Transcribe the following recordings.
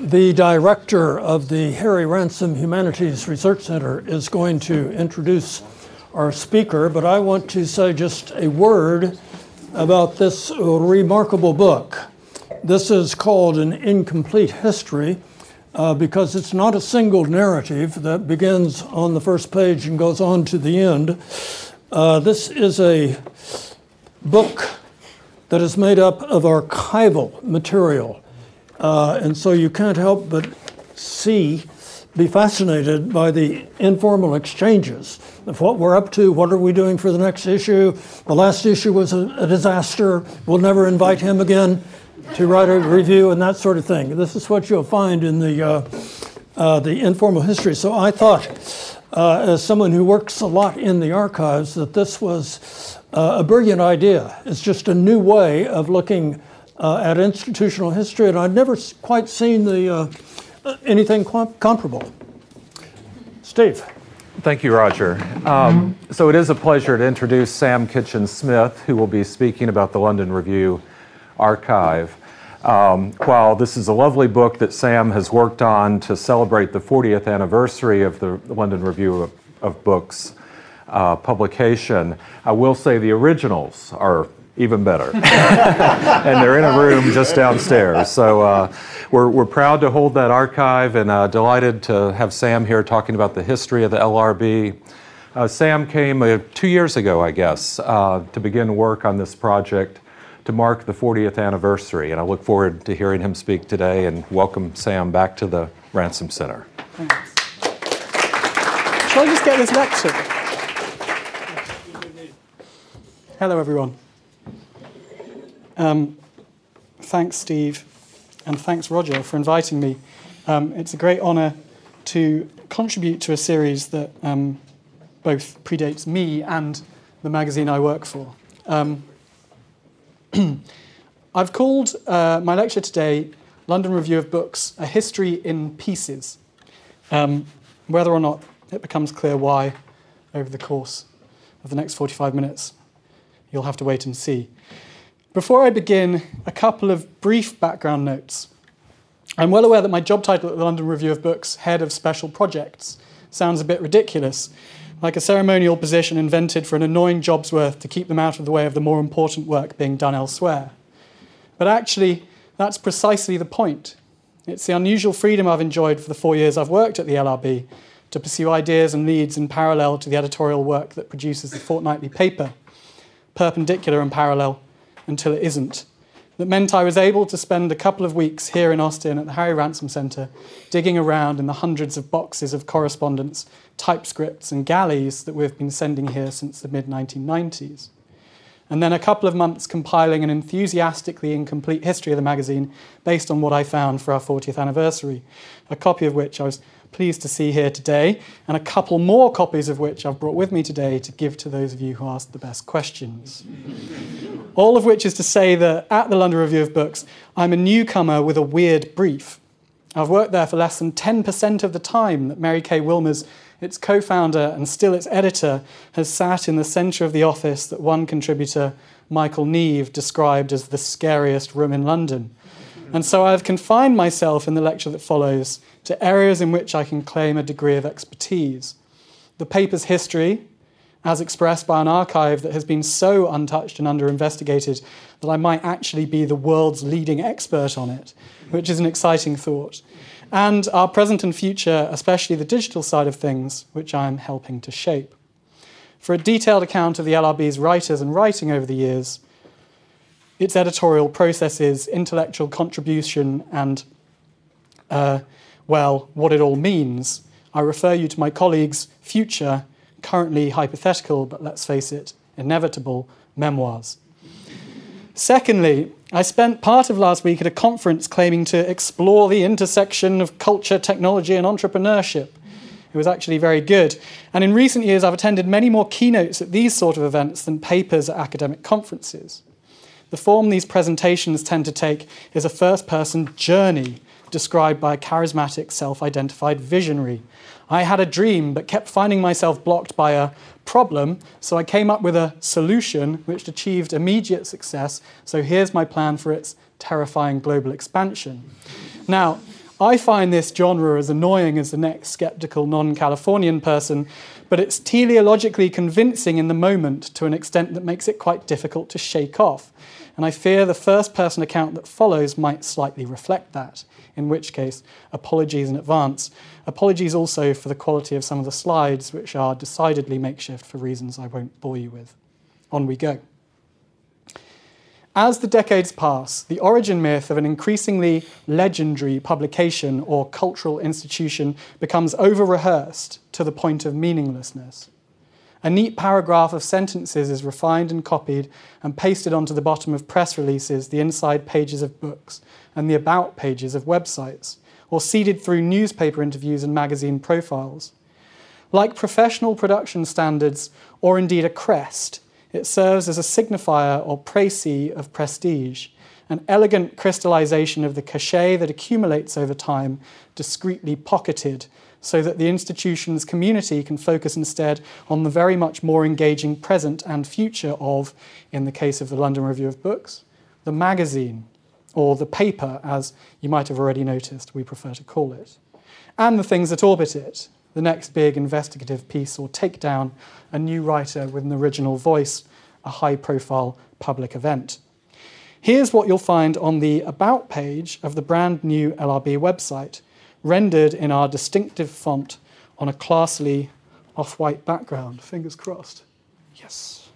The director of the Harry Ransom Humanities Research Center is going to introduce our speaker, but I want to say just a word about this remarkable book. This is called An Incomplete History uh, because it's not a single narrative that begins on the first page and goes on to the end. Uh, this is a book that is made up of archival material. Uh, and so you can't help but see, be fascinated by the informal exchanges of what we're up to, what are we doing for the next issue. The last issue was a, a disaster, we'll never invite him again to write a review and that sort of thing. This is what you'll find in the, uh, uh, the informal history. So I thought, uh, as someone who works a lot in the archives, that this was a brilliant idea. It's just a new way of looking uh, at institutional history, and I'd never quite seen the, uh, anything comparable. Steve. Thank you, Roger. Um, so it is a pleasure to introduce Sam Kinchin-Smith, who will be speaking about the London Review archive. Um, while this is a lovely book that Sam has worked on to celebrate the 40th anniversary of the London Review of, of Books uh, publication, I will say the originals are even better. and they're in a room just downstairs. So uh, we're, we're proud to hold that archive and uh, delighted to have Sam here talking about the history of the LRB. Uh, Sam came uh, two years ago, I guess, uh, to begin work on this project to mark the 40th anniversary. And I look forward to hearing him speak today and welcome Sam back to the Ransom Center. Thanks. Shall I just get this lecture? Hello, everyone. Um, thanks, Steve, and thanks, Roger, for inviting me. Um, it's a great honour to contribute to a series that um, both predates me and the magazine I work for. Um, I've called uh, my lecture today London Review of Books A History in Pieces. Um, whether or not it becomes clear why over the course of the next 45 minutes, you'll have to wait and see. Before I begin, a couple of brief background notes. I'm well aware that my job title at the London Review of Books, Head of Special Projects, sounds a bit ridiculous, like a ceremonial position invented for an annoying job's worth to keep them out of the way of the more important work being done elsewhere. But actually, that's precisely the point. It's the unusual freedom I've enjoyed for the four years I've worked at the LRB to pursue ideas and leads in parallel to the editorial work that produces the fortnightly paper, perpendicular and parallel until it isn't that meant I was able to spend a couple of weeks here in Austin at the Harry Ransom Centre digging around in the hundreds of boxes of correspondence, typescripts, and galleys that we've been sending here since the mid 1990s. And then a couple of months compiling an enthusiastically incomplete history of the magazine based on what I found for our 40th anniversary, a copy of which I was pleased to see here today, and a couple more copies of which I've brought with me today to give to those of you who asked the best questions. All of which is to say that at the London Review of Books, I'm a newcomer with a weird brief. I've worked there for less than 10% of the time that Mary Kay Wilmers, its co founder and still its editor, has sat in the centre of the office that one contributor, Michael Neve, described as the scariest room in London. And so I've confined myself in the lecture that follows to areas in which I can claim a degree of expertise. The paper's history, as expressed by an archive that has been so untouched and under-investigated that I might actually be the world's leading expert on it, which is an exciting thought. And our present and future, especially the digital side of things, which I am helping to shape. For a detailed account of the LRB's writers and writing over the years, its editorial processes, intellectual contribution, and uh, well, what it all means, I refer you to my colleague's future, currently hypothetical, but let's face it, inevitable memoirs. Secondly, I spent part of last week at a conference claiming to explore the intersection of culture, technology, and entrepreneurship. It was actually very good. And in recent years, I've attended many more keynotes at these sort of events than papers at academic conferences. The form these presentations tend to take is a first person journey described by a charismatic, self identified visionary. I had a dream, but kept finding myself blocked by a problem, so I came up with a solution which achieved immediate success. So here's my plan for its terrifying global expansion. Now, I find this genre as annoying as the next skeptical non Californian person, but it's teleologically convincing in the moment to an extent that makes it quite difficult to shake off. And I fear the first person account that follows might slightly reflect that, in which case, apologies in advance. Apologies also for the quality of some of the slides, which are decidedly makeshift for reasons I won't bore you with. On we go. As the decades pass, the origin myth of an increasingly legendary publication or cultural institution becomes over rehearsed to the point of meaninglessness. A neat paragraph of sentences is refined and copied and pasted onto the bottom of press releases, the inside pages of books, and the about pages of websites, or seeded through newspaper interviews and magazine profiles. Like professional production standards, or indeed a crest, it serves as a signifier or précis of prestige, an elegant crystallization of the cachet that accumulates over time, discreetly pocketed, so that the institution's community can focus instead on the very much more engaging present and future of, in the case of the London Review of Books, the magazine, or the paper, as you might have already noticed, we prefer to call it, and the things that orbit it, the next big investigative piece or takedown, a new writer with an original voice, a high profile public event. Here's what you'll find on the About page of the brand new LRB website, rendered in our distinctive font on a classily off white background. Fingers crossed. Yes.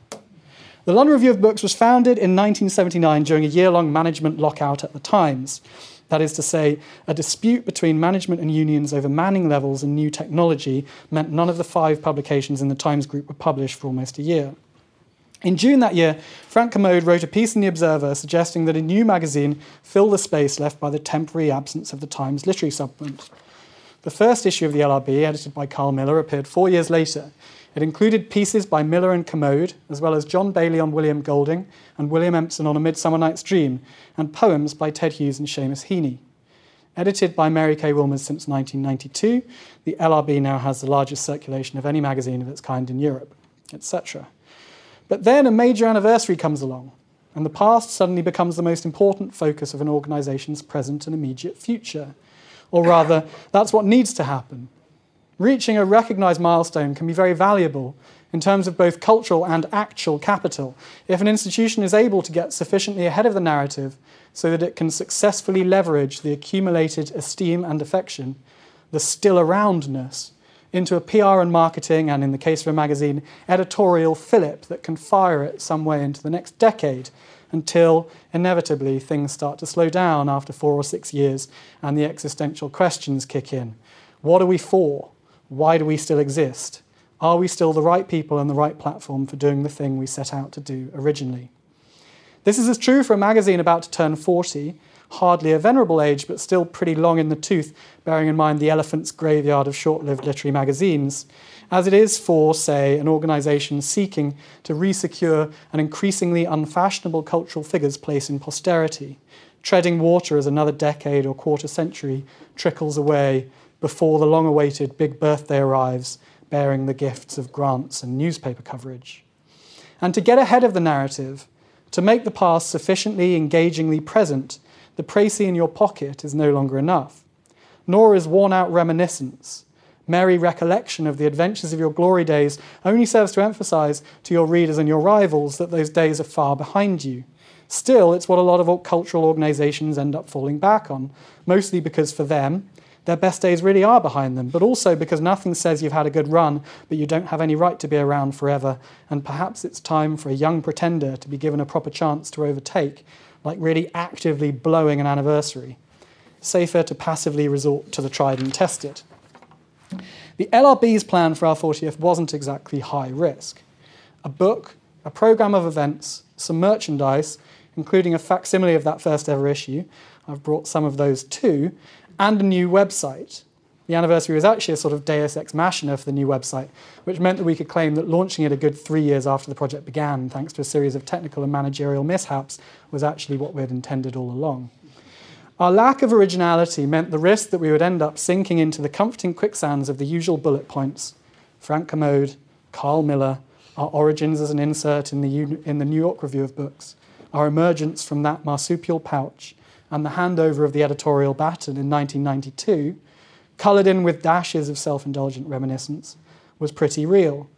The London Review of Books was founded in 1979 during a year long management lockout at the Times. That is to say, a dispute between management and unions over manning levels and new technology meant none of the five publications in the Times Group were published for almost a year. In June that year, Frank Kermode wrote a piece in The Observer suggesting that a new magazine fill the space left by the temporary absence of the Times literary supplement. The first issue of the LRB, edited by Karl Miller, appeared four years later. It included pieces by Miller and Kermode, as well as John Bayley on William Golding and William Empson on A Midsummer Night's Dream, and poems by Ted Hughes and Seamus Heaney. Edited by Mary Kay Wilmers since 1992, the LRB now has the largest circulation of any magazine of its kind in Europe, etc. But then a major anniversary comes along, and the past suddenly becomes the most important focus of an organization's present and immediate future. Or rather, that's what needs to happen reaching a recognized milestone can be very valuable in terms of both cultural and actual capital if an institution is able to get sufficiently ahead of the narrative so that it can successfully leverage the accumulated esteem and affection, the still aroundness, into a PR and marketing, and in the case of a magazine, editorial fillip that can fire it some way into the next decade until inevitably things start to slow down after four or six years and the existential questions kick in. What are we for? Why do we still exist? Are we still the right people and the right platform for doing the thing we set out to do originally? This is as true for a magazine about to turn 40, hardly a venerable age, but still pretty long in the tooth, bearing in mind the elephant's graveyard of short lived literary magazines, as it is for, say, an organisation seeking to resecure an increasingly unfashionable cultural figure's place in posterity, treading water as another decade or quarter century trickles away before the long awaited big birthday arrives, bearing the gifts of grants and newspaper coverage. And to get ahead of the narrative, to make the past sufficiently engagingly present, the précis in your pocket is no longer enough. Nor is worn out reminiscence. Merry recollection of the adventures of your glory days only serves to emphasize to your readers and your rivals that those days are far behind you. Still, it's what a lot of cultural organizations end up falling back on, mostly because for them, their best days really are behind them, but also because nothing says you've had a good run, but you don't have any right to be around forever, and perhaps it's time for a young pretender to be given a proper chance to overtake, like really actively blowing an anniversary. Safer to passively resort to the tried and tested. The LRB's plan for our 40th wasn't exactly high risk. A book, a program of events, some merchandise, including a facsimile of that first ever issue, I've brought some of those too, and a new website. The anniversary was actually a sort of deus ex machina for the new website, which meant that we could claim that launching it a good three years after the project began, thanks to a series of technical and managerial mishaps, was actually what we had intended all along. Our lack of originality meant the risk that we would end up sinking into the comforting quicksands of the usual bullet points Frank Kermode, Karl Miller, our origins as an insert in the, in the New York Review of Books, our emergence from that marsupial pouch, and the handover of the editorial baton in 1992, coloured in with dashes of self indulgent reminiscence, was pretty real.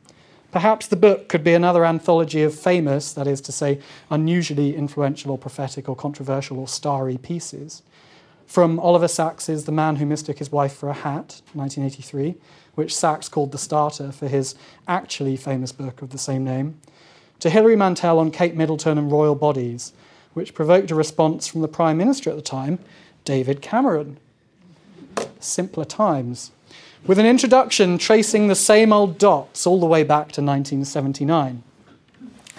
Perhaps the book could be another anthology of famous, that is to say, unusually influential or prophetic or controversial or starry pieces. From Oliver Sacks's The Man Who Mistook His Wife for a Hat, 1983, which Sacks called the starter for his actually famous book of the same name, to Hilary Mantel on Kate Middleton and royal bodies, which provoked a response from the Prime Minister at the time, David Cameron. Simpler times with an introduction tracing the same old dots all the way back to 1979.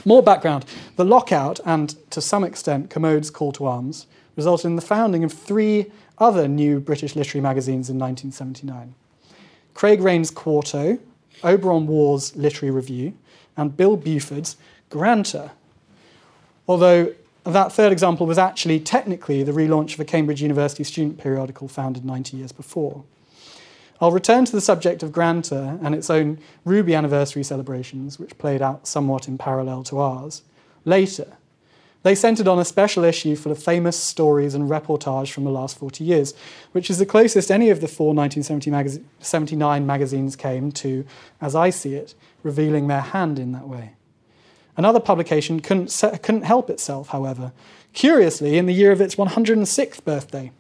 More background the lockout, and to some extent Kermode's call to arms, resulted in the founding of three other new British literary magazines in 1979 Craig Raine's Quarto, Auberon Waugh's Literary Review, and Bill Buford's Granta. Although that third example was actually technically the relaunch of a Cambridge University student periodical founded 90 years before. I'll return to the subject of Granta and its own Ruby anniversary celebrations, which played out somewhat in parallel to ours, later. They centered on a special issue full of famous stories and reportage from the last 40 years, which is the closest any of the four 1979 magazines came to, as I see it, revealing their hand in that way. Another publication couldn't, couldn't help itself, however, curiously, in the year of its 106th birthday.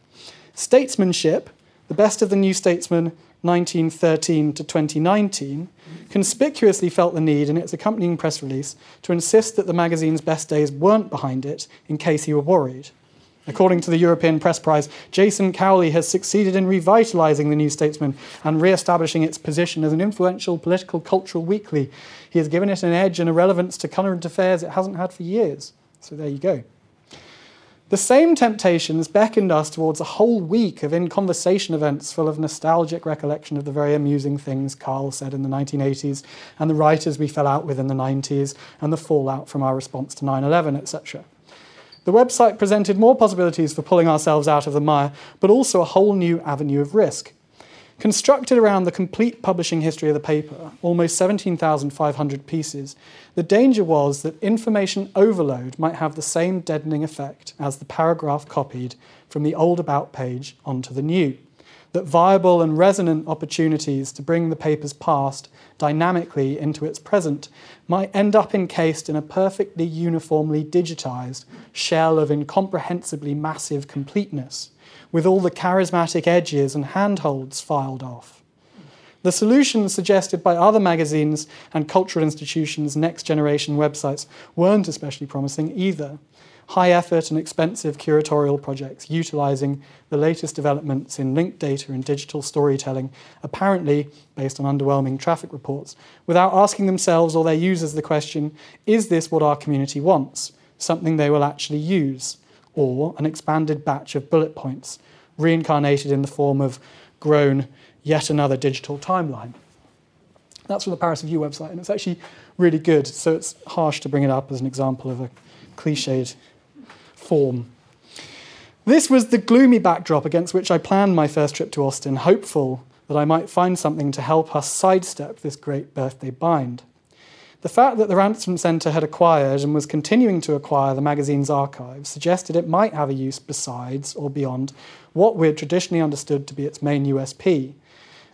Statesmanship, the best of the New Statesman 1913 to 2019, conspicuously felt the need in its accompanying press release to insist that the magazine's best days weren't behind it in case he were worried. According to the European Press Prize, Jason Cowley has succeeded in revitalizing the New Statesman and re establishing its position as an influential political cultural weekly. He has given it an edge and a relevance to current affairs it hasn't had for years. So there you go. The same temptations beckoned us towards a whole week of in conversation events full of nostalgic recollection of the very amusing things Karl said in the 1980s, and the writers we fell out with in the 90s, and the fallout from our response to 9 11, etc. The website presented more possibilities for pulling ourselves out of the mire, but also a whole new avenue of risk. Constructed around the complete publishing history of the paper, almost 17,500 pieces, the danger was that information overload might have the same deadening effect as the paragraph copied from the old about page onto the new. That viable and resonant opportunities to bring the paper's past dynamically into its present might end up encased in a perfectly uniformly digitized shell of incomprehensibly massive completeness with all the charismatic edges and handholds filed off. The solutions suggested by other magazines and cultural institutions' next generation websites weren't especially promising either. High effort and expensive curatorial projects utilizing the latest developments in linked data and digital storytelling, apparently based on underwhelming traffic reports, without asking themselves or their users the question is this what our community wants? Something they will actually use? or an expanded batch of bullet points, reincarnated in the form of grown yet another digital timeline. That's from the Paris Review website, and it's actually really good, so it's harsh to bring it up as an example of a cliched form. This was the gloomy backdrop against which I planned my first trip to Austin, hopeful that I might find something to help us sidestep this great birthday bind. The fact that the Ransom Centre had acquired and was continuing to acquire the magazine's archives suggested it might have a use besides or beyond what we had traditionally understood to be its main USP,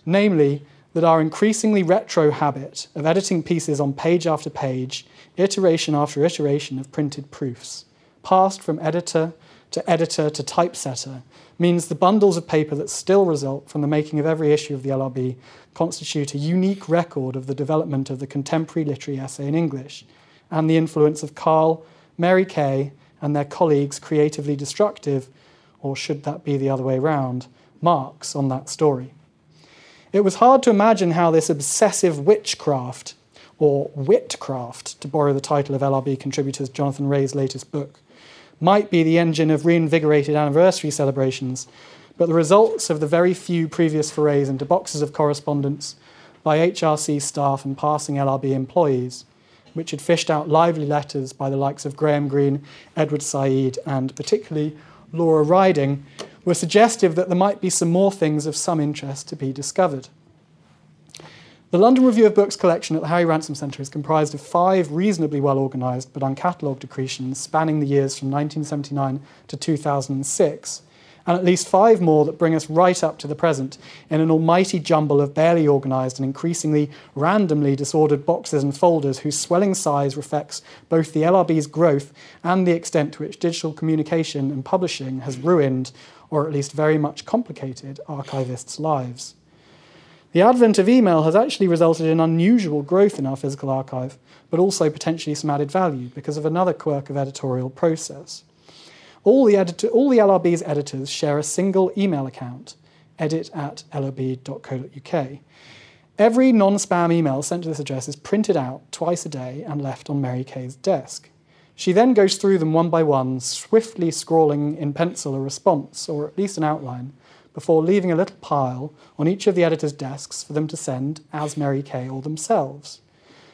namely that our increasingly retro habit of editing pieces on page after page, iteration after iteration of printed proofs, passed from editor to editor to typesetter, means the bundles of paper that still result from the making of every issue of the LRB constitute a unique record of the development of the contemporary literary essay in English and the influence of Karl, Mary Kay, and their colleagues' creatively destructive, or should that be the other way round, marks on that story. It was hard to imagine how this obsessive witchcraft, or witcraft, to borrow the title of LRB contributor Jonathan Rée's latest book, might be the engine of reinvigorated anniversary celebrations, but the results of the very few previous forays into boxes of correspondence by HRC staff and passing LRB employees, which had fished out lively letters by the likes of Graham Greene, Edward Said, and particularly Laura Riding, were suggestive that there might be some more things of some interest to be discovered. The London Review of Books collection at the Harry Ransom Centre is comprised of five reasonably well organised but uncatalogued accretions spanning the years from 1979 to 2006, and at least five more that bring us right up to the present in an almighty jumble of barely organised and increasingly randomly disordered boxes and folders whose swelling size reflects both the LRB's growth and the extent to which digital communication and publishing has ruined, or at least very much complicated, archivists' lives. The advent of email has actually resulted in unusual growth in our physical archive, but also potentially some added value because of another quirk of editorial process. All the, all the LRB's editors share a single email account, edit at lrb.co.uk. Every non spam email sent to this address is printed out twice a day and left on Mary Kay's desk. She then goes through them one by one, swiftly scrawling in pencil a response, or at least an outline, before leaving a little pile on each of the editor's desks for them to send as Mary Kay or themselves.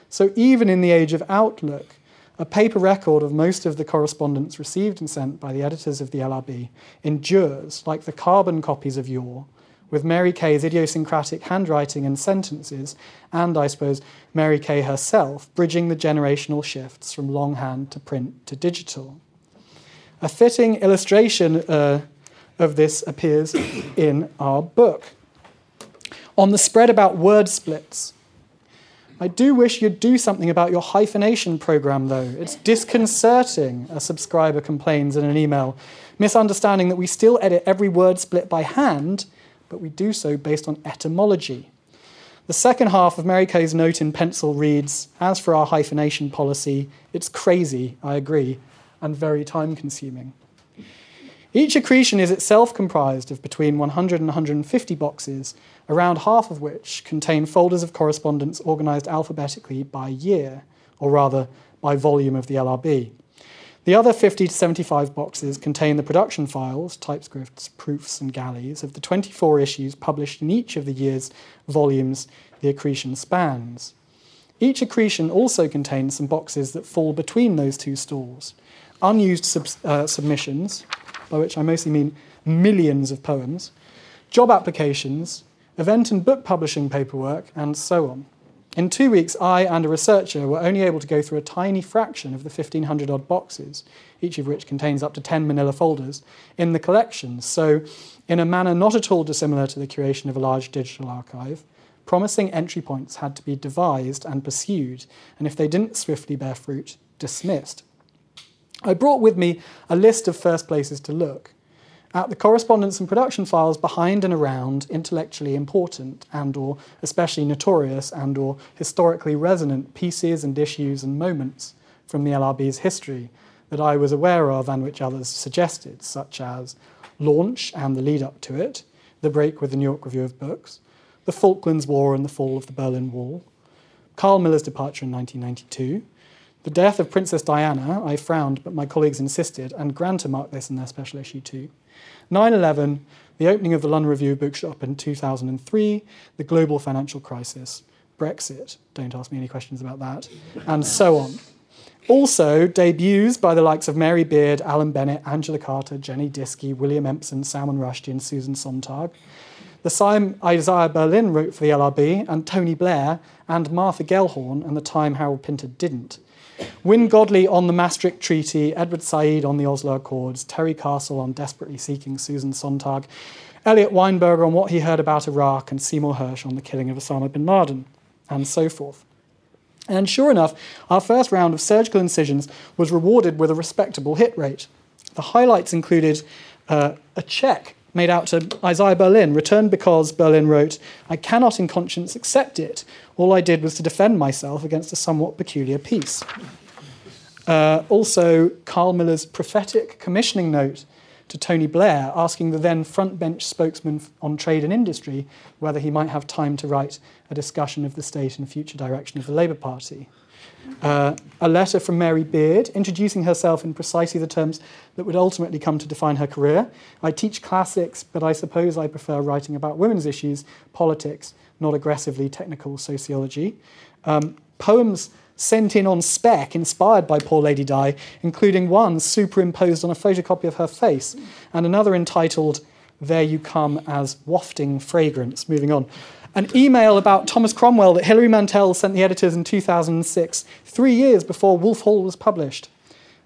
So even in the age of Outlook, a paper record of most of the correspondence received and sent by the editors of the LRB endures, like the carbon copies of yore, with Mary Kay's idiosyncratic handwriting and sentences, and I suppose Mary Kay herself, bridging the generational shifts from longhand to print to digital. A fitting illustration uh, of this appears in our book. On the spread about word splits, I do wish you'd do something about your hyphenation program, though. It's disconcerting, a subscriber complains in an email, misunderstanding that we still edit every word split by hand, but we do so based on etymology. The second half of Mary Kay's note in pencil reads As for our hyphenation policy, it's crazy, I agree, and very time consuming. Each accretion is itself comprised of between 100 and 150 boxes, around half of which contain folders of correspondence organized alphabetically by year, or rather by volume of the LRB. The other 50 to 75 boxes contain the production files, typescripts, proofs, and galleys of the 24 issues published in each of the year's volumes the accretion spans. Each accretion also contains some boxes that fall between those two stalls unused sub- uh, submissions, by which I mostly mean millions of poems, job applications, event and book publishing paperwork, and so on. In two weeks, I and a researcher were only able to go through a tiny fraction of the 1,500 odd boxes, each of which contains up to 10 manila folders, in the collection. So, in a manner not at all dissimilar to the curation of a large digital archive, promising entry points had to be devised and pursued, and if they didn't swiftly bear fruit, dismissed. I brought with me a list of first places to look at the correspondence and production files behind and around intellectually important and or especially notorious and or historically resonant pieces and issues and moments from the LRB's history that I was aware of and which others suggested, such as launch and the lead up to it, the break with the New York Review of Books, the Falklands War and the fall of the Berlin Wall, Karl Miller's departure in 1992, the death of Princess Diana, I frowned, but my colleagues insisted, and Granta marked this in their special issue too. 9 11, the opening of the London Review bookshop in 2003, the global financial crisis, Brexit, don't ask me any questions about that, and so on. Also, debuts by the likes of Mary Beard, Alan Bennett, Angela Carter, Jenny Diski, William Empson, Salman Rushdie, and Susan Sontag. The Simon Isaiah Berlin wrote for the LRB, and Tony Blair, and Martha Gellhorn, and the time Harold Pinter didn't. Wynne Godley on the Maastricht Treaty, Edward Said on the Oslo Accords, Terry Castle on Desperately Seeking Susan Sontag, Eliot Weinberger on what he heard about Iraq, and Seymour Hersh on the killing of Osama bin Laden, and so forth. And sure enough, our first round of surgical incisions was rewarded with a respectable hit rate. The highlights included uh, a check made out to Isaiah Berlin, returned because Berlin wrote, I cannot in conscience accept it. All I did was to defend myself against a somewhat peculiar piece. Uh, also, Karl Miller's prophetic commissioning note to Tony Blair, asking the then front bench spokesman on trade and industry whether he might have time to write a discussion of the state and future direction of the Labour Party. Uh, a letter from Mary Beard introducing herself in precisely the terms that would ultimately come to define her career. I teach classics, but I suppose I prefer writing about women's issues, politics, not aggressively technical sociology. Um, poems sent in on spec, inspired by Poor Lady Di, including one superimposed on a photocopy of her face, and another entitled There You Come as Wafting Fragrance. Moving on. An email about Thomas Cromwell that Hilary Mantel sent the editors in 2006, three years before Wolf Hall was published.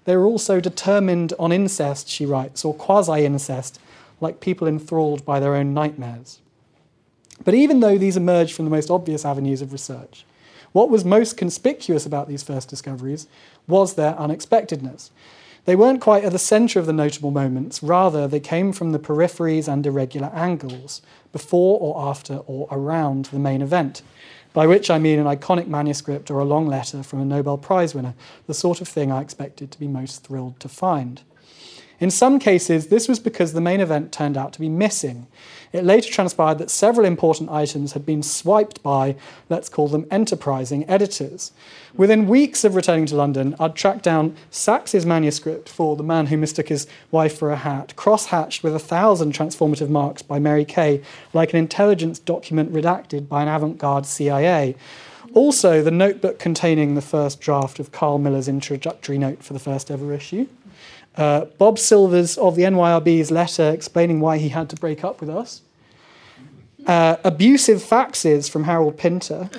They were also determined on incest, she writes, or quasi incest, like people enthralled by their own nightmares. But even though these emerged from the most obvious avenues of research, what was most conspicuous about these first discoveries was their unexpectedness. They weren't quite at the centre of the notable moments, rather, they came from the peripheries and irregular angles, before or after or around the main event, by which I mean an iconic manuscript or a long letter from a Nobel Prize winner, the sort of thing I expected to be most thrilled to find. In some cases, this was because the main event turned out to be missing, it later transpired that several important items had been swiped by, let's call them enterprising editors. Within weeks of returning to London, I'd tracked down Sacks's manuscript for The Man Who Mistook His Wife for a Hat, cross hatched with a thousand transformative marks by Mary Kay, like an intelligence document redacted by an avant garde CIA. Also, the notebook containing the first draft of Karl Miller's introductory note for the first ever issue. Uh, Bob Silvers of the NYRB's letter explaining why he had to break up with us. Uh, abusive faxes from Harold Pinter.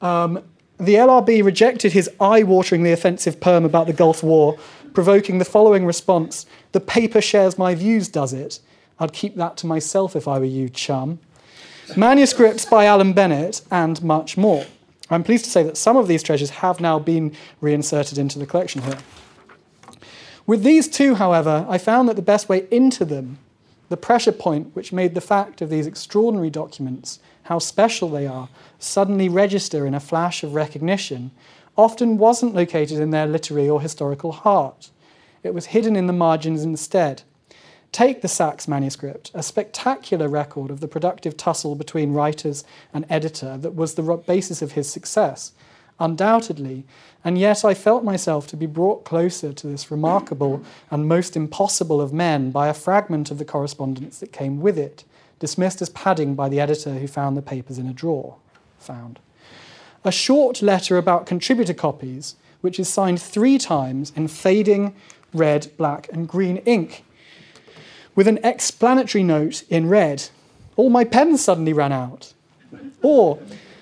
Um, the LRB rejected his eye wateringly offensive poem about the Gulf War, provoking the following response The paper shares my views, does it? I'd keep that to myself if I were you, chum. Manuscripts by Alan Bennett, and much more. I'm pleased to say that some of these treasures have now been reinserted into the collection here. With these two, however, I found that the best way into them, the pressure point which made the fact of these extraordinary documents, how special they are, suddenly register in a flash of recognition, often wasn't located in their literary or historical heart. It was hidden in the margins instead. Take the Sacks manuscript, a spectacular record of the productive tussle between writers and editor that was the basis of his success. Undoubtedly, and yet I felt myself to be brought closer to this remarkable and most impossible of men by a fragment of the correspondence that came with it, dismissed as padding by the editor who found the papers in a drawer. Found. A short letter about contributor copies, which is signed three times in fading red, black, and green ink, with an explanatory note in red. All my pens suddenly ran out. Or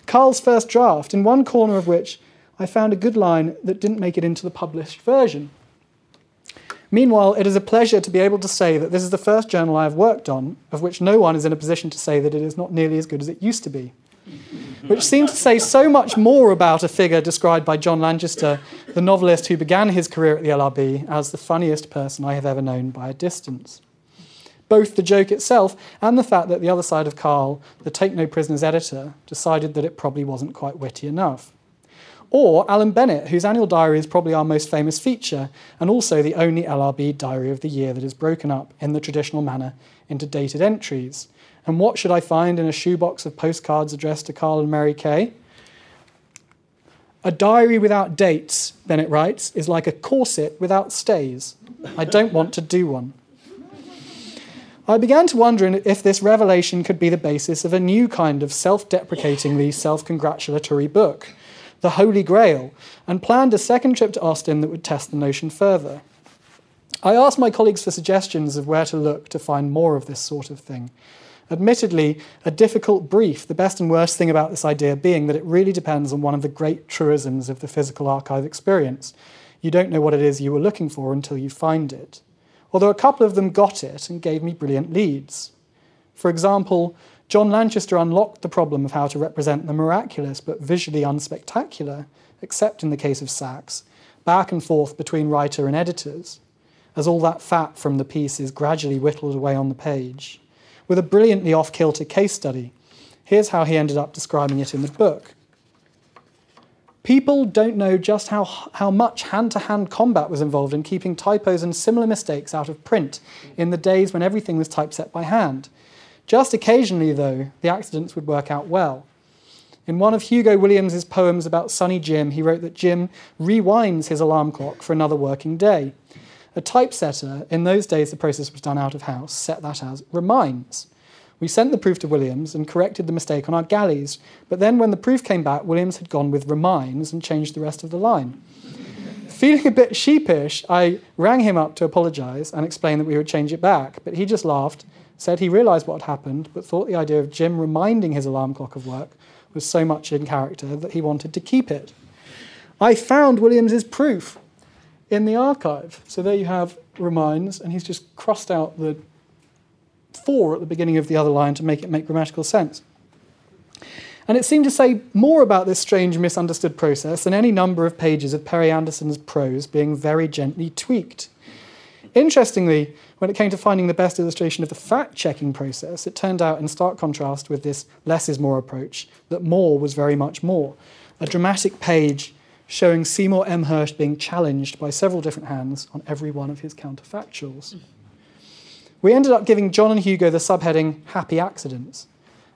Karl's first draft, in one corner of which I found a good line that didn't make it into the published version. Meanwhile, it is a pleasure to be able to say that this is the first journal I have worked on, of which no one is in a position to say that it is not nearly as good as it used to be. Which seems to say so much more about a figure described by John Lanchester, the novelist who began his career at the LRB as the funniest person I have ever known by a distance. Both the joke itself and the fact that the other side of Karl, the Take No Prisoners editor, decided that it probably wasn't quite witty enough. Or Alan Bennett, whose annual diary is probably our most famous feature, and also the only LRB diary of the year that is broken up in the traditional manner into dated entries. And what should I find in a shoebox of postcards addressed to Karl and Mary Kay? A diary without dates, Bennett writes, is like a corset without stays. I don't want to do one. I began to wonder if this revelation could be the basis of a new kind of self deprecatingly self congratulatory book the Holy Grail, and planned a second trip to Austin that would test the notion further. I asked my colleagues for suggestions of where to look to find more of this sort of thing. Admittedly, a difficult brief, the best and worst thing about this idea being that it really depends on one of the great truisms of the physical archive experience. You don't know what it is you were looking for until you find it. Although a couple of them got it and gave me brilliant leads. For example, John Lanchester unlocked the problem of how to represent the miraculous but visually unspectacular, except in the case of Sacks, back and forth between writer and editors, as all that fat from the piece is gradually whittled away on the page. With a brilliantly off kilter case study, here's how he ended up describing it in the book. People don't know just how, how much hand to hand combat was involved in keeping typos and similar mistakes out of print in the days when everything was typeset by hand. Just occasionally, though, the accidents would work out well. In one of Hugo Williams's poems about Sonny Jim, he wrote that Jim rewinds his alarm clock for another working day. A typesetter, in those days the process was done out of house, set that as reminds. We sent the proof to Williams and corrected the mistake on our galleys, but then when the proof came back, Williams had gone with reminds and changed the rest of the line. Feeling a bit sheepish, I rang him up to apologise and explain that we would change it back, but he just laughed, said he realised what had happened, but thought the idea of Jim reminding his alarm clock of work was so much in character that he wanted to keep it. I found Williams's proof in the archive. So there you have reminds, and he's just crossed out the four at the beginning of the other line to make it make grammatical sense. And it seemed to say more about this strange misunderstood process than any number of pages of Perry Anderson's prose being very gently tweaked. Interestingly, when it came to finding the best illustration of the fact checking process, it turned out, in stark contrast with this less is more approach, that more was very much more. A dramatic page showing Seymour M. Hersh being challenged by several different hands on every one of his counterfactuals. We ended up giving John and Hugo the subheading Happy Accidents.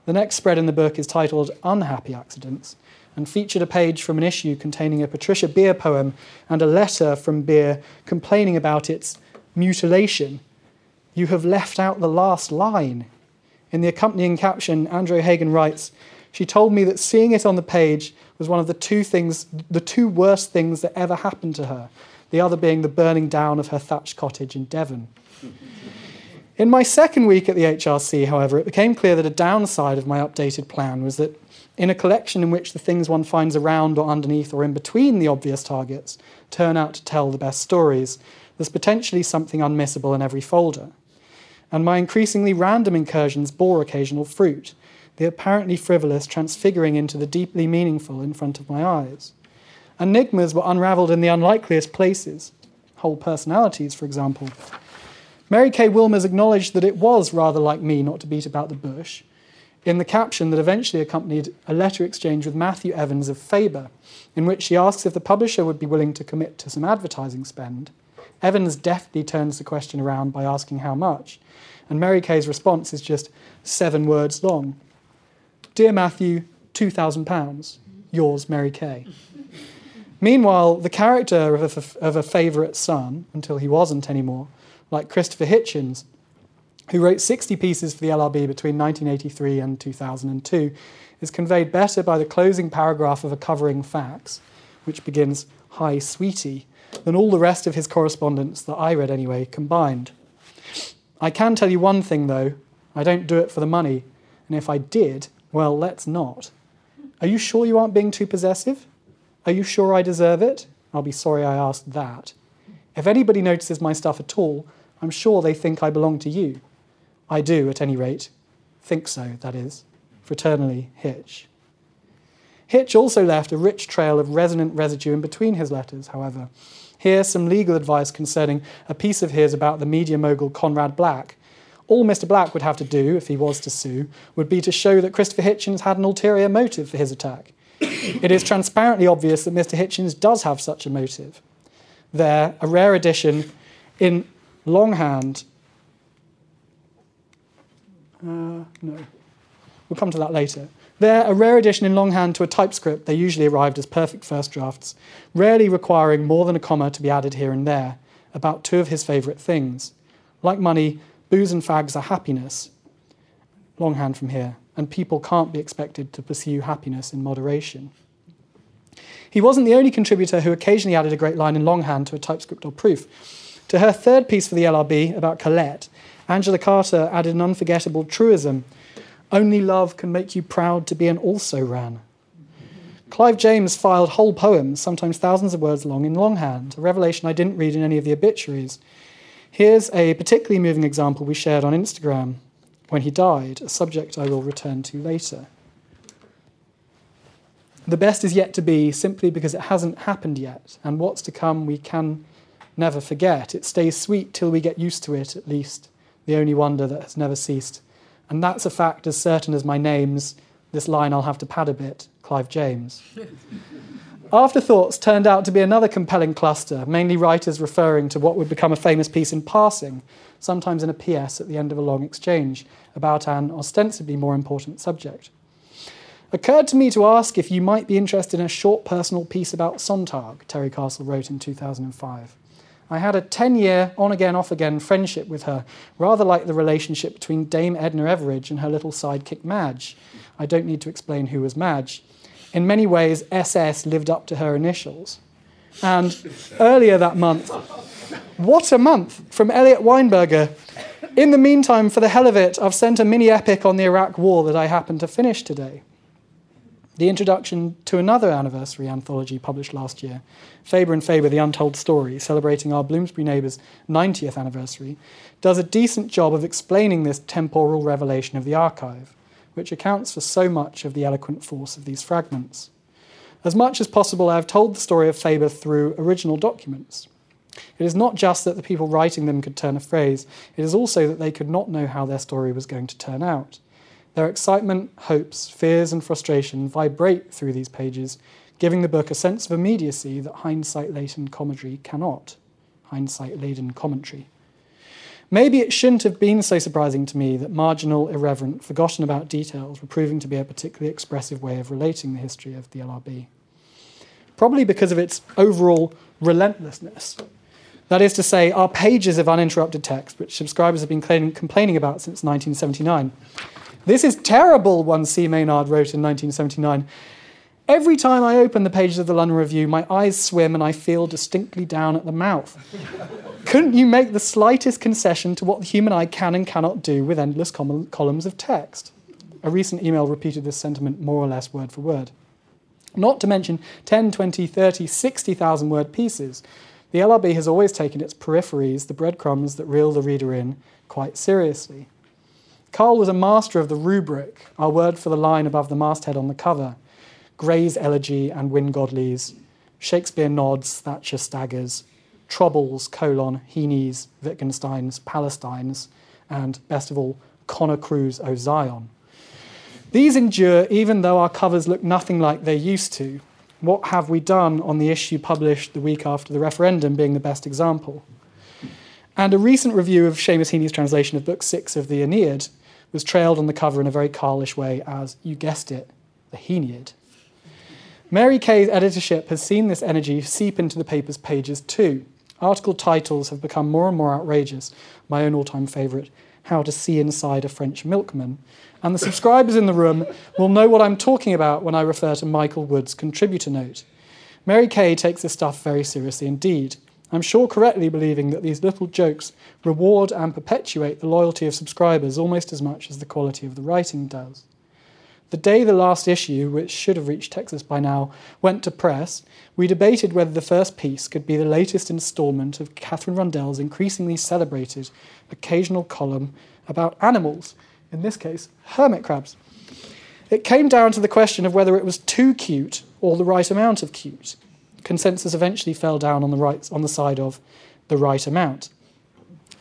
The next spread in the book is titled Unhappy Accidents and featured a page from an issue containing a Patricia Beer poem and a letter from Beer complaining about its mutilation. You have left out the last line. In the accompanying caption, Andrew Hagen writes, She told me that seeing it on the page was one of the two things, the two worst things that ever happened to her, the other being the burning down of her thatched cottage in Devon. In my second week at the HRC, however, it became clear that a downside of my updated plan was that in a collection in which the things one finds around or underneath or in between the obvious targets turn out to tell the best stories, there's potentially something unmissable in every folder. And my increasingly random incursions bore occasional fruit, the apparently frivolous transfiguring into the deeply meaningful in front of my eyes. Enigmas were unraveled in the unlikeliest places, whole personalities, for example, Mary Kay Wilmers acknowledged that it was rather like me not to beat about the bush in the caption that eventually accompanied a letter exchange with Matthew Evans of Faber, in which she asks if the publisher would be willing to commit to some advertising spend. Evans deftly turns the question around by asking how much, and Mary Kay's response is just seven words long. Dear Matthew, £2,000. Yours, Mary Kay. Meanwhile, the character of a, of a favourite son, until he wasn't anymore, like Christopher Hitchens, who wrote 60 pieces for the LRB between 1983 and 2002, is conveyed better by the closing paragraph of A Covering Fax, which begins, Hi, sweetie, than all the rest of his correspondence that I read anyway combined. I can tell you one thing though I don't do it for the money, and if I did, well, let's not. Are you sure you aren't being too possessive? Are you sure I deserve it? I'll be sorry I asked that. If anybody notices my stuff at all, I'm sure they think I belong to you. I do, at any rate. Think so, that is. Fraternally, Hitch. Hitch also left a rich trail of resonant residue in between his letters, however. Here, some legal advice concerning a piece of his about the media mogul Conrad Black. All Mr. Black would have to do, if he was to sue, would be to show that Christopher Hitchens had an ulterior motive for his attack. it is transparently obvious that Mr. Hitchens does have such a motive. There, a rare edition in longhand. Uh, no, we'll come to that later. They're a rare addition in longhand to a typescript. They usually arrived as perfect first drafts, rarely requiring more than a comma to be added here and there, about two of his favourite things. Like money, booze and fags are happiness. Longhand from here. And people can't be expected to pursue happiness in moderation. He wasn't the only contributor who occasionally added a great line in longhand to a typescript or proof. To her third piece for the LRB about Colette, Angela Carter added an unforgettable truism Only love can make you proud to be an also ran. Clive James filed whole poems, sometimes thousands of words long, in longhand, a revelation I didn't read in any of the obituaries. Here's a particularly moving example we shared on Instagram when he died, a subject I will return to later. The best is yet to be simply because it hasn't happened yet, and what's to come we can never forget. It stays sweet till we get used to it, at least, the only wonder that has never ceased. And that's a fact as certain as my name's, this line I'll have to pad a bit, Clive James. Afterthoughts turned out to be another compelling cluster, mainly writers referring to what would become a famous piece in passing, sometimes in a PS at the end of a long exchange, about an ostensibly more important subject. Occurred to me to ask if you might be interested in a short personal piece about Sontag, Terry Castle wrote in 2005. I had a 10 year, on again, off again friendship with her, rather like the relationship between Dame Edna Everage and her little sidekick Madge. I don't need to explain who was Madge. In many ways, SS lived up to her initials. And earlier that month, what a month from Eliot Weinberger. In the meantime, for the hell of it, I've sent a mini epic on the Iraq War that I happened to finish today. The introduction to another anniversary anthology published last year, Faber and Faber, The Untold Story, celebrating our Bloomsbury neighbours' 90th anniversary, does a decent job of explaining this temporal revelation of the archive, which accounts for so much of the eloquent force of these fragments. As much as possible, I have told the story of Faber through original documents. It is not just that the people writing them could turn a phrase, it is also that they could not know how their story was going to turn out. Their excitement, hopes, fears, and frustration vibrate through these pages, giving the book a sense of immediacy that hindsight laden commentary cannot. Hindsight laden commentary. Maybe it shouldn't have been so surprising to me that marginal, irreverent, forgotten about details were proving to be a particularly expressive way of relating the history of the LRB. Probably because of its overall relentlessness. That is to say, our pages of uninterrupted text, which subscribers have been complaining about since 1979. This is terrible, one C. Maynard wrote in 1979. Every time I open the pages of the London Review, my eyes swim and I feel distinctly down at the mouth. Couldn't you make the slightest concession to what the human eye can and cannot do with endless com- columns of text? A recent email repeated this sentiment more or less word for word. Not to mention 10, 20, 30, 60,000 word pieces. The LRB has always taken its peripheries, the breadcrumbs that reel the reader in, quite seriously. Karl was a master of the rubric, our word for the line above the masthead on the cover. Gray's Elegy and Wynne Godley's. Shakespeare nods, Thatcher staggers, Troubles, colon, Heaney's, Wittgenstein's, Palestine's, and best of all, Conor Cruise O Zion. These endure even though our covers look nothing like they used to. What have we done on the issue published the week after the referendum being the best example? And a recent review of Seamus Heaney's translation of Book Six of the Aeneid was trailed on the cover in a very Karlish way as, you guessed it, the Heaneyid. Mary Kay's editorship has seen this energy seep into the paper's pages too. Article titles have become more and more outrageous. My own all time favourite, How to See Inside a French Milkman. And the subscribers in the room will know what I'm talking about when I refer to Michael Wood's contributor note. Mary Kay takes this stuff very seriously indeed. I'm sure correctly believing that these little jokes reward and perpetuate the loyalty of subscribers almost as much as the quality of the writing does. The day the last issue, which should have reached Texas by now, went to press, we debated whether the first piece could be the latest instalment of Katherine Rundell's increasingly celebrated occasional column about animals, in this case, hermit crabs. It came down to the question of whether it was too cute or the right amount of cute. Consensus eventually fell down on the, right, on the side of the right amount.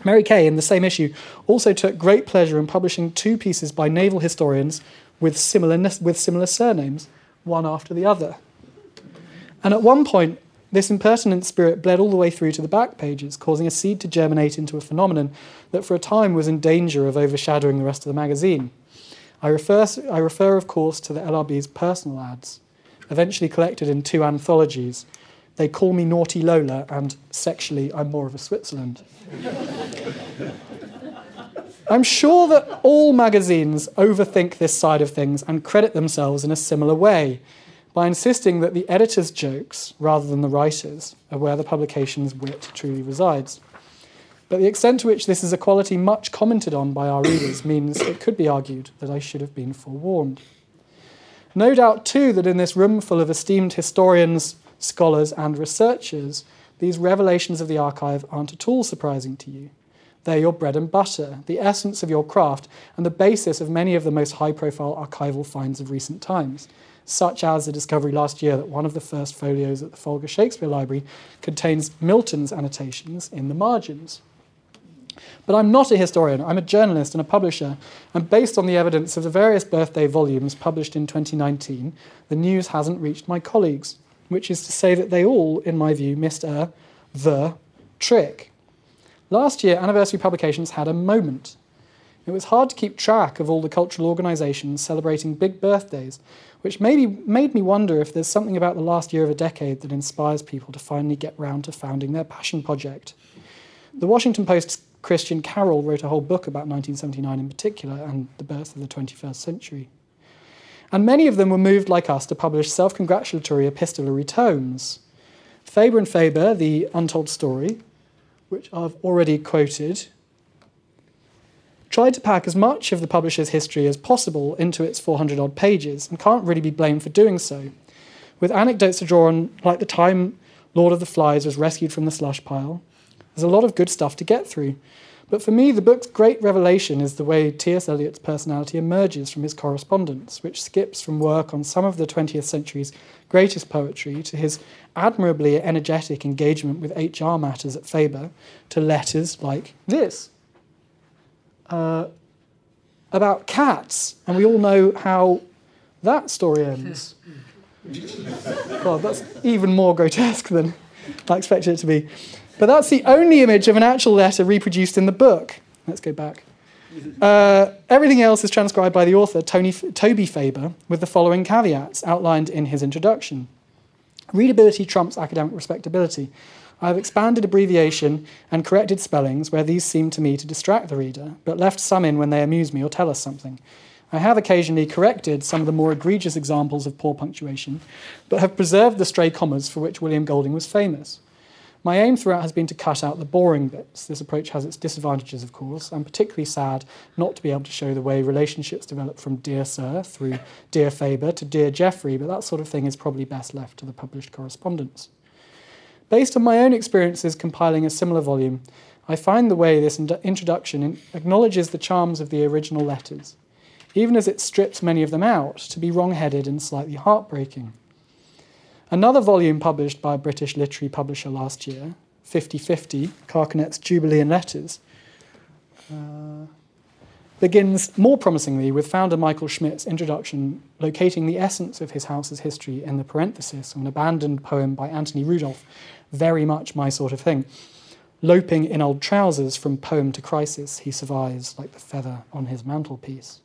Mary Kay, in the same issue, also took great pleasure in publishing two pieces by naval historians with similar, with similar surnames, one after the other. And at one point, this impertinent spirit bled all the way through to the back pages, causing a seed to germinate into a phenomenon that for a time was in danger of overshadowing the rest of the magazine. I refer, I refer of course, to the LRB's personal ads, eventually collected in two anthologies. They Call Me Naughty Lola and Sexually, I'm More of a Switzerland. I'm sure that all magazines overthink this side of things and credit themselves in a similar way by insisting that the editor's jokes, rather than the writer's, are where the publication's wit truly resides. But the extent to which this is a quality much commented on by our readers means it could be argued that I should have been forewarned. No doubt, too, that in this room full of esteemed historians, scholars, and researchers, these revelations of the archive aren't at all surprising to you. They're your bread and butter, the essence of your craft, and the basis of many of the most high profile archival finds of recent times, such as the discovery last year that one of the first folios at the Folger Shakespeare Library contains Milton's annotations in the margins. But I'm not a historian, I'm a journalist and a publisher, and based on the evidence of the various birthday volumes published in 2019, the news hasn't reached my colleagues, which is to say that they all, in my view, missed a the trick. Last year, anniversary publications had a moment. It was hard to keep track of all the cultural organisations celebrating big birthdays, which maybe made me wonder if there's something about the last year of a decade that inspires people to finally get round to founding their passion project. The Washington Post's Christian Caryl wrote a whole book about 1979 in particular and the birth of the 21st century. And many of them were moved, like us, to publish self congratulatory epistolary tomes. Faber and Faber, the untold story, which I've already quoted, tried to pack as much of the publisher's history as possible into its 400 odd pages and can't really be blamed for doing so. With anecdotes to draw on, like the time Lord of the Flies was rescued from the slush pile, there's a lot of good stuff to get through. But for me, the book's great revelation is the way T.S. Eliot's personality emerges from his correspondence, which skips from work on some of the 20th century's greatest poetry to his admirably energetic engagement with HR matters at Faber to letters like this uh, about cats. And we all know how that story ends. God, that's even more grotesque than I expected it to be. But that's the only image of an actual letter reproduced in the book. Let's go back. Uh, everything else is transcribed by the author, Tony, Toby Faber, with the following caveats outlined in his introduction. Readability trumps academic respectability. I have expanded abbreviation and corrected spellings where these seem to me to distract the reader, but left some in when they amuse me or tell us something. I have occasionally corrected some of the more egregious examples of poor punctuation, but have preserved the stray commas for which William Golding was famous. My aim throughout has been to cut out the boring bits. This approach has its disadvantages, of course. I'm particularly sad not to be able to show the way relationships develop from Dear Sir through Dear Faber to Dear Geoffrey, but that sort of thing is probably best left to the published correspondence. Based on my own experiences compiling a similar volume, I find the way this introduction acknowledges the charms of the original letters, even as it strips many of them out to be wrong headed and slightly heartbreaking. Another volume published by a British literary publisher last year, 5050, Carcanet's Jubilee in Letters, uh, begins more promisingly with founder Michael Schmidt's introduction locating the essence of his house's history in the parenthesis of an abandoned poem by Anthony Rudolf, very much my sort of thing. Loping in old trousers from poem to crisis, he survives like the feather on his mantelpiece.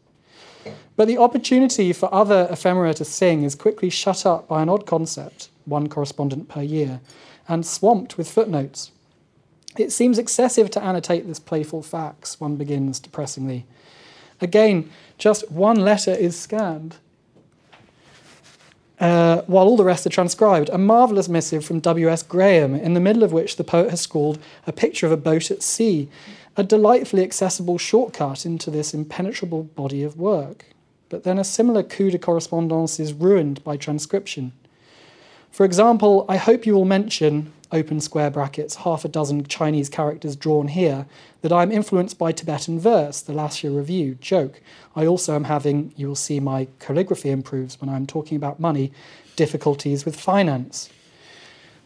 But the opportunity for other ephemera to sing is quickly shut up by an odd concept, one correspondent per year, and swamped with footnotes. It seems excessive to annotate this playful facts, one begins depressingly. Again, just one letter is scanned, uh, while all the rest are transcribed. A marvellous missive from W.S. Graham, in the middle of which the poet has scrawled a picture of a boat at sea a delightfully accessible shortcut into this impenetrable body of work. But then a similar coup de correspondance is ruined by transcription. For example, I hope you will mention, open square brackets, half a dozen Chinese characters drawn here, that I'm influenced by Tibetan verse, the last year review, joke. I also am having, you will see my calligraphy improves when I'm talking about money, difficulties with finance.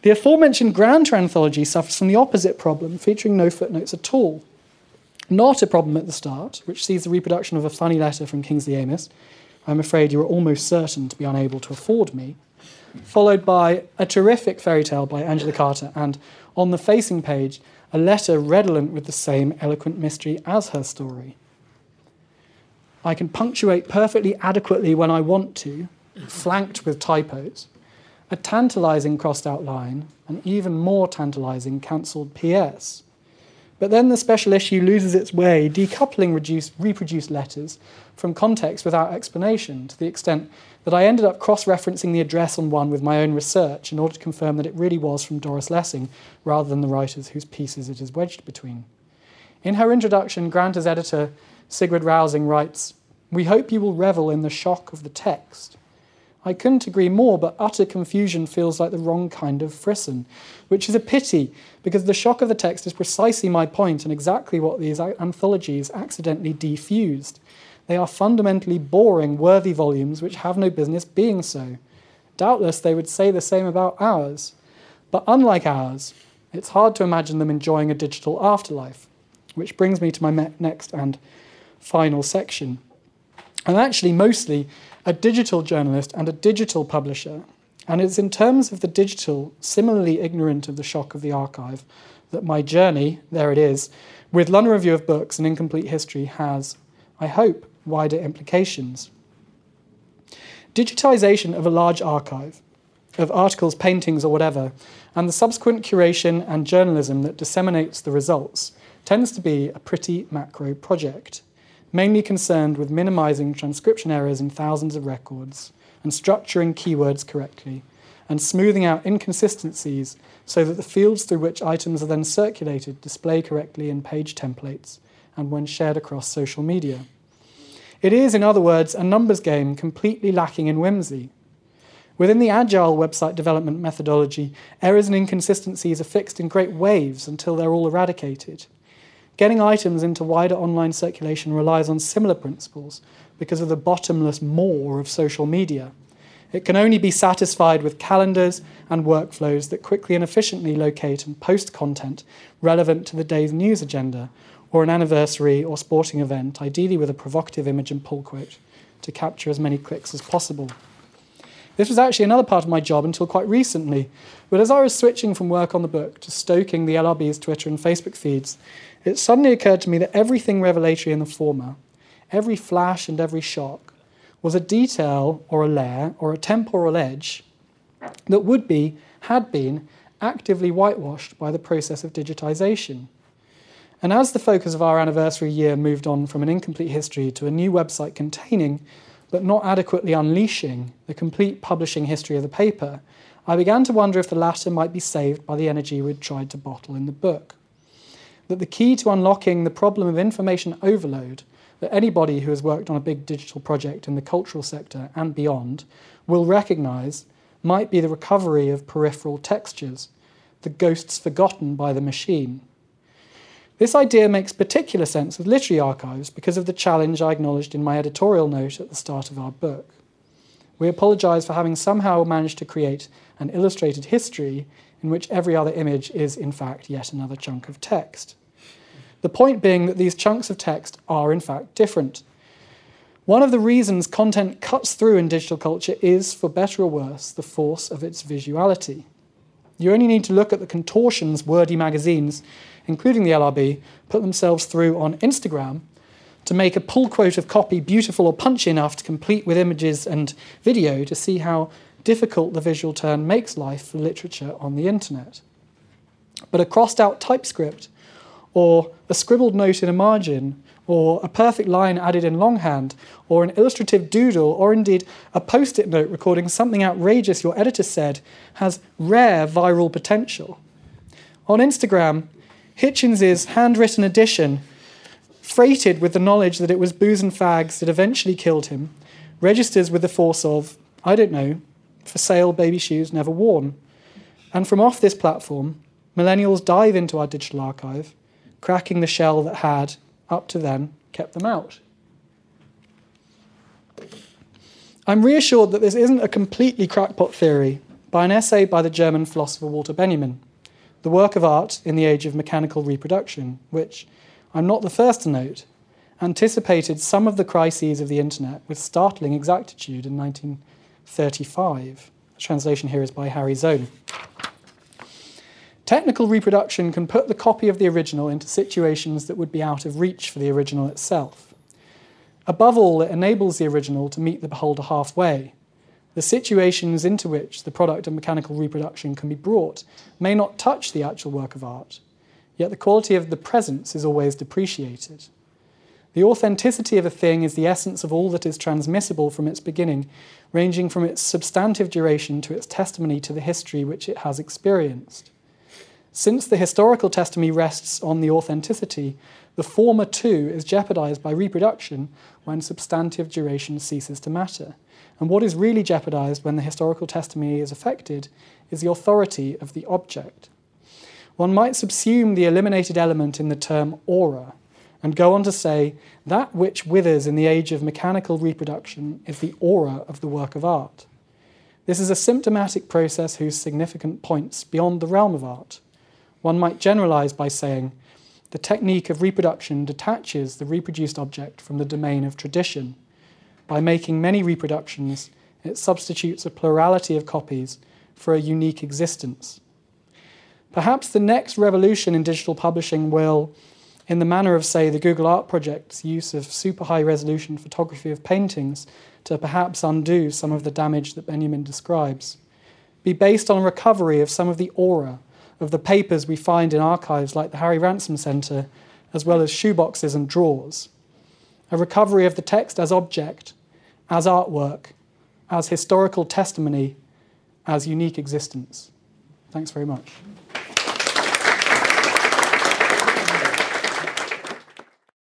The aforementioned Granta anthology suffers from the opposite problem, featuring no footnotes at all not a problem at the start, which sees the reproduction of a funny letter from Kingsley Amis. I'm afraid you are almost certain to be unable to afford me. Followed by a terrific fairy tale by Angela Carter, and on the facing page, a letter redolent with the same eloquent mystery as her story. I can punctuate perfectly adequately when I want to, flanked with typos, a tantalizing crossed out line, an even more tantalizing cancelled PS but then the special issue loses its way, decoupling reduced, reproduced letters from context without explanation, to the extent that I ended up cross referencing the address on one with my own research in order to confirm that it really was from Doris Lessing rather than the writers whose pieces it is wedged between. In her introduction, Granta's editor, Sigrid Rousing, writes We hope you will revel in the shock of the text. I couldn't agree more, but utter confusion feels like the wrong kind of frisson, which is a pity because the shock of the text is precisely my point and exactly what these anthologies accidentally defused. They are fundamentally boring, worthy volumes which have no business being so. Doubtless they would say the same about ours. But unlike ours, it's hard to imagine them enjoying a digital afterlife, which brings me to my me- next and final section. I'm actually, mostly, a digital journalist and a digital publisher. And it's in terms of the digital, similarly ignorant of the shock of the archive, that my journey, there it is, with London Review of Books and Incomplete History has, I hope, wider implications. Digitization of a large archive, of articles, paintings, or whatever, and the subsequent curation and journalism that disseminates the results tends to be a pretty macro project mainly concerned with minimizing transcription errors in thousands of records and structuring keywords correctly, and smoothing out inconsistencies so that the fields through which items are then circulated display correctly in page templates and when shared across social media. It is, in other words, a numbers game completely lacking in whimsy. Within the agile website development methodology, errors and inconsistencies are fixed in great waves until they're all eradicated. Getting items into wider online circulation relies on similar principles because of the bottomless maw of social media. It can only be satisfied with calendars and workflows that quickly and efficiently locate and post content relevant to the day's news agenda or an anniversary or sporting event, ideally with a provocative image and pull quote, to capture as many clicks as possible. This was actually another part of my job until quite recently, but as I was switching from work on the book to stoking the LRB's Twitter and Facebook feeds, it suddenly occurred to me that everything revelatory in the former, every flash and every shock, was a detail or a layer or a temporal edge that would be, had been, actively whitewashed by the process of digitization. And as the focus of our anniversary year moved on from an incomplete history to a new website containing, but not adequately unleashing, the complete publishing history of the paper, I began to wonder if the latter might be saved by the energy we'd tried to bottle in the book. That the key to unlocking the problem of information overload that anybody who has worked on a big digital project in the cultural sector and beyond will recognize might be the recovery of peripheral textures, the ghosts forgotten by the machine. This idea makes particular sense with literary archives because of the challenge I acknowledged in my editorial note at the start of our book. We apologise for having somehow managed to create an illustrated history in which every other image is, in fact, yet another chunk of text. The point being that these chunks of text are in fact different. One of the reasons content cuts through in digital culture is, for better or worse, the force of its visuality. You only need to look at the contortions wordy magazines, including the LRB, put themselves through on Instagram to make a pull quote of copy beautiful or punchy enough to complete with images and video to see how difficult the visual turn makes life for literature on the internet. But a crossed out typescript or a scribbled note in a margin, or a perfect line added in longhand, or an illustrative doodle, or indeed a post it note recording something outrageous your editor said, has rare viral potential. On Instagram, Hitchens's handwritten edition, freighted with the knowledge that it was booze and fags that eventually killed him, registers with the force of, I don't know, for sale baby shoes never worn. And from off this platform, millennials dive into our digital archive cracking the shell that had, up to then, kept them out. I'm reassured that this isn't a completely crackpot theory by an essay by the German philosopher Walter Benjamin, The Work of Art in the Age of Mechanical Reproduction, which, I'm not the first to note, anticipated some of the crises of the internet with startling exactitude in 1935. The translation here is by Harry Zohn. Technical reproduction can put the copy of the original into situations that would be out of reach for the original itself. Above all, it enables the original to meet the beholder halfway. The situations into which the product of mechanical reproduction can be brought may not touch the actual work of art, yet the quality of the presence is always depreciated. The authenticity of a thing is the essence of all that is transmissible from its beginning, ranging from its substantive duration to its testimony to the history which it has experienced. Since the historical testimony rests on the authenticity, the former too is jeopardized by reproduction when substantive duration ceases to matter. And what is really jeopardized when the historical testimony is affected is the authority of the object. One might subsume the eliminated element in the term aura and go on to say that which withers in the age of mechanical reproduction is the aura of the work of art. This is a symptomatic process whose significant points beyond the realm of art. One might generalize by saying the technique of reproduction detaches the reproduced object from the domain of tradition. By making many reproductions, it substitutes a plurality of copies for a unique existence. Perhaps the next revolution in digital publishing will, in the manner of, say, the Google Art Project's use of super high resolution photography of paintings to perhaps undo some of the damage that Benjamin describes, be based on recovery of some of the aura of the papers we find in archives like the Harry Ransom Centre, as well as shoeboxes and drawers. A recovery of the text as object, as artwork, as historical testimony, as unique existence. Thanks very much.